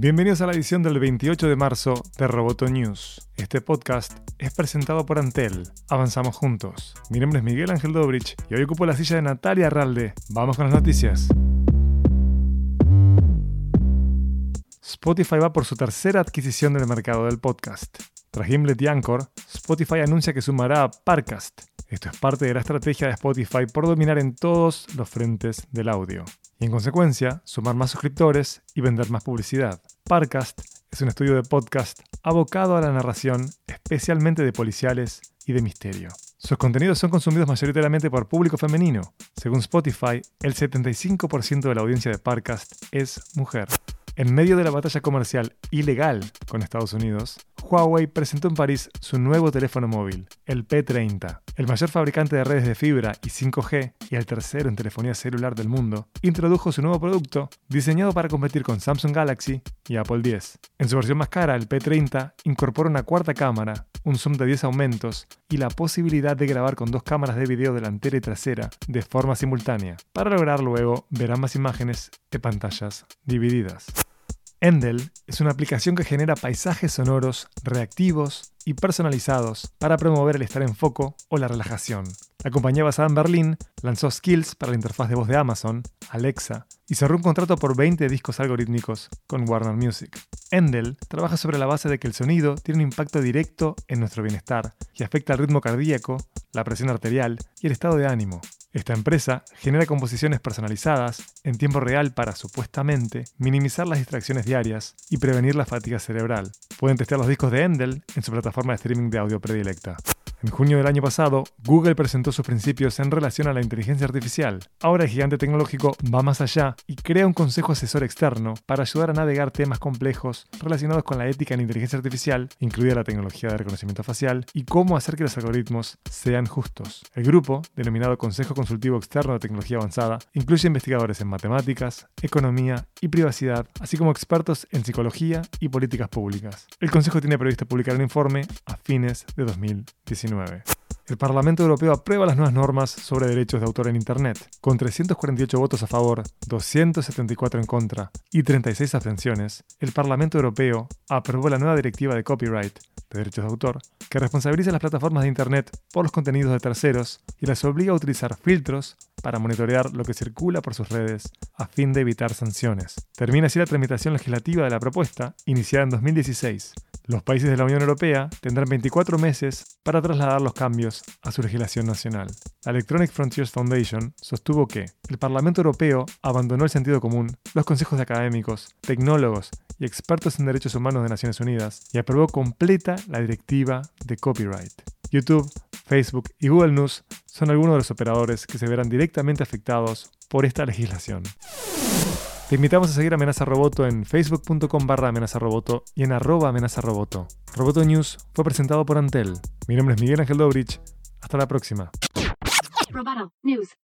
Bienvenidos a la edición del 28 de marzo de Roboto News. Este podcast es presentado por Antel. Avanzamos juntos. Mi nombre es Miguel Ángel Dobrich y hoy ocupo la silla de Natalia Arralde. Vamos con las noticias. Spotify va por su tercera adquisición del mercado del podcast. Tras Gimlet y Anchor, Spotify anuncia que sumará a Parcast. Esto es parte de la estrategia de Spotify por dominar en todos los frentes del audio y en consecuencia sumar más suscriptores y vender más publicidad. Parcast es un estudio de podcast abocado a la narración, especialmente de policiales y de misterio. Sus contenidos son consumidos mayoritariamente por público femenino. Según Spotify, el 75% de la audiencia de Parcast es mujer. En medio de la batalla comercial ilegal con Estados Unidos, Huawei presentó en París su nuevo teléfono móvil, el P30. El mayor fabricante de redes de fibra y 5G y el tercero en telefonía celular del mundo, introdujo su nuevo producto diseñado para competir con Samsung Galaxy y Apple X. En su versión más cara, el P30 incorpora una cuarta cámara, un zoom de 10 aumentos y la posibilidad de grabar con dos cámaras de video delantera y trasera de forma simultánea, para lograr luego ver ambas imágenes de pantallas divididas. Endel es una aplicación que genera paisajes sonoros, reactivos y personalizados para promover el estar en foco o la relajación. La compañía basada en Berlín lanzó Skills para la interfaz de voz de Amazon, Alexa, y cerró un contrato por 20 discos algorítmicos con Warner Music. Endel trabaja sobre la base de que el sonido tiene un impacto directo en nuestro bienestar y afecta el ritmo cardíaco, la presión arterial y el estado de ánimo. Esta empresa genera composiciones personalizadas en tiempo real para, supuestamente, minimizar las distracciones diarias y prevenir la fatiga cerebral. Pueden testear los discos de Endel en su plataforma de streaming de audio predilecta. En junio del año pasado, Google presentó sus principios en relación a la inteligencia artificial. Ahora el gigante tecnológico va más allá y crea un consejo asesor externo para ayudar a navegar temas complejos relacionados con la ética en inteligencia artificial, incluida la tecnología de reconocimiento facial, y cómo hacer que los algoritmos sean justos. El grupo, denominado Consejo Consultivo Externo de Tecnología Avanzada, incluye investigadores en matemáticas, economía y privacidad, así como expertos en psicología y políticas públicas. El Consejo tiene previsto publicar un informe a fines de 2019. El Parlamento Europeo aprueba las nuevas normas sobre derechos de autor en Internet. Con 348 votos a favor, 274 en contra y 36 abstenciones, el Parlamento Europeo aprobó la nueva directiva de copyright, de derechos de autor, que responsabiliza a las plataformas de Internet por los contenidos de terceros y las obliga a utilizar filtros para monitorear lo que circula por sus redes a fin de evitar sanciones. Termina así la tramitación legislativa de la propuesta, iniciada en 2016. Los países de la Unión Europea tendrán 24 meses para trasladar los cambios a su legislación nacional. La Electronic Frontiers Foundation sostuvo que el Parlamento Europeo abandonó el sentido común, los consejos de académicos, tecnólogos y expertos en derechos humanos de Naciones Unidas y aprobó completa la directiva de copyright. YouTube, Facebook y Google News son algunos de los operadores que se verán directamente afectados por esta legislación. Te invitamos a seguir Amenaza Roboto en facebook.com barra y en arroba amenaza roboto. News fue presentado por Antel. Mi nombre es Miguel Ángel Dobrich. Hasta la próxima. News.